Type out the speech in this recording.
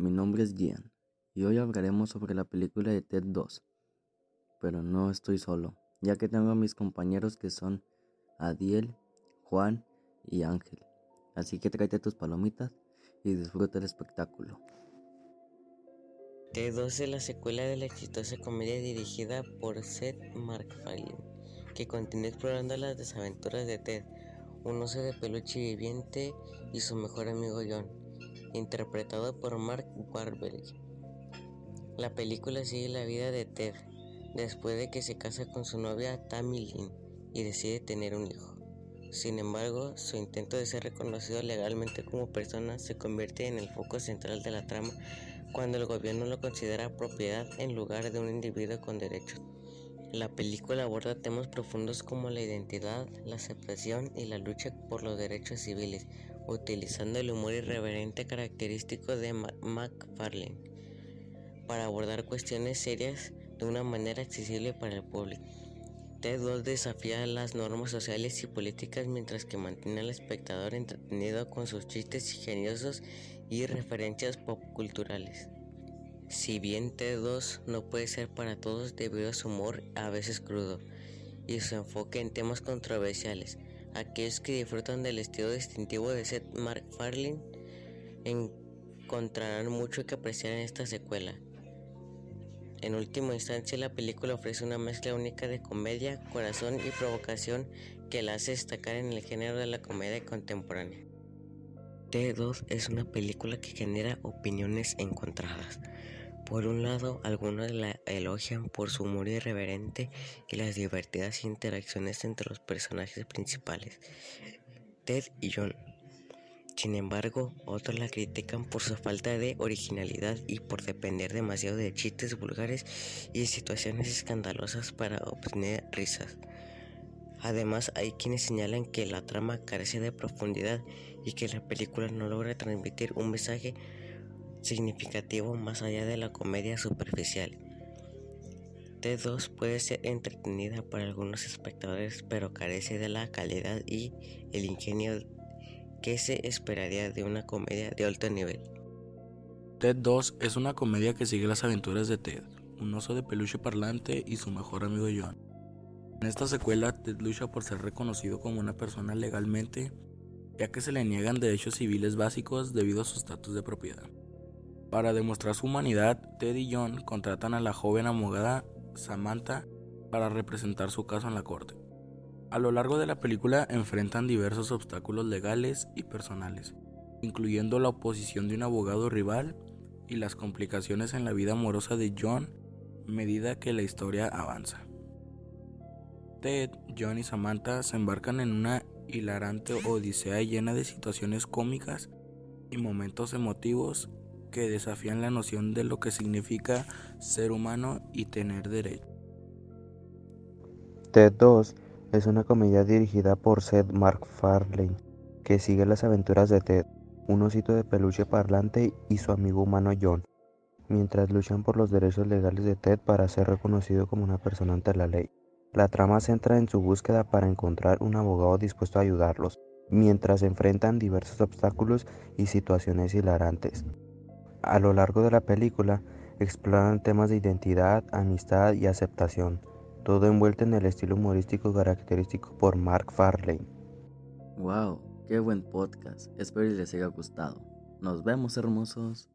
mi nombre es Gian y hoy hablaremos sobre la película de Ted 2. Pero no estoy solo, ya que tengo a mis compañeros que son Adiel, Juan y Ángel. Así que tráete tus palomitas y disfruta el espectáculo. Ted 2 es la secuela de la exitosa comedia dirigida por Seth MacFarlane, que continúa explorando las desaventuras de Ted, un oso de peluche viviente y su mejor amigo John, interpretado por Mark Wahlberg. La película sigue la vida de Ted después de que se casa con su novia Tammy Lynn y decide tener un hijo. Sin embargo, su intento de ser reconocido legalmente como persona se convierte en el foco central de la trama cuando el gobierno lo considera propiedad en lugar de un individuo con derechos. La película aborda temas profundos como la identidad, la aceptación y la lucha por los derechos civiles, utilizando el humor irreverente característico de McFarlane para abordar cuestiones serias de una manera accesible para el público. Ted 2 desafía las normas sociales y políticas mientras que mantiene al espectador entretenido con sus chistes ingeniosos y referencias popculturales. Si bien T2 no puede ser para todos debido a su humor a veces crudo y su enfoque en temas controversiales, aquellos que disfrutan del estilo distintivo de Seth MacFarlane encontrarán mucho que apreciar en esta secuela. En última instancia, la película ofrece una mezcla única de comedia, corazón y provocación que la hace destacar en el género de la comedia contemporánea. T2 es una película que genera opiniones encontradas. Por un lado, algunos la elogian por su humor irreverente y las divertidas interacciones entre los personajes principales, Ted y John. Sin embargo, otros la critican por su falta de originalidad y por depender demasiado de chistes vulgares y situaciones escandalosas para obtener risas. Además, hay quienes señalan que la trama carece de profundidad y que la película no logra transmitir un mensaje significativo más allá de la comedia superficial. T2 puede ser entretenida para algunos espectadores, pero carece de la calidad y el ingenio que se esperaría de una comedia de alto nivel. Ted 2 es una comedia que sigue las aventuras de Ted, un oso de peluche parlante y su mejor amigo John. En esta secuela, Ted lucha por ser reconocido como una persona legalmente, ya que se le niegan derechos civiles básicos debido a su estatus de propiedad. Para demostrar su humanidad, Ted y John contratan a la joven abogada Samantha para representar su caso en la corte. A lo largo de la película enfrentan diversos obstáculos legales y personales, incluyendo la oposición de un abogado rival y las complicaciones en la vida amorosa de John medida que la historia avanza. Ted, John y Samantha se embarcan en una hilarante odisea llena de situaciones cómicas y momentos emotivos que desafían la noción de lo que significa ser humano y tener derecho. Ted 2 es una comedia dirigida por Seth MacFarlane que sigue las aventuras de Ted, un osito de peluche parlante y su amigo humano John, mientras luchan por los derechos legales de Ted para ser reconocido como una persona ante la ley. La trama centra en su búsqueda para encontrar un abogado dispuesto a ayudarlos, mientras enfrentan diversos obstáculos y situaciones hilarantes. A lo largo de la película exploran temas de identidad, amistad y aceptación, todo envuelto en el estilo humorístico característico por Mark Farlane. Wow, qué buen podcast. Espero les haya gustado. Nos vemos hermosos.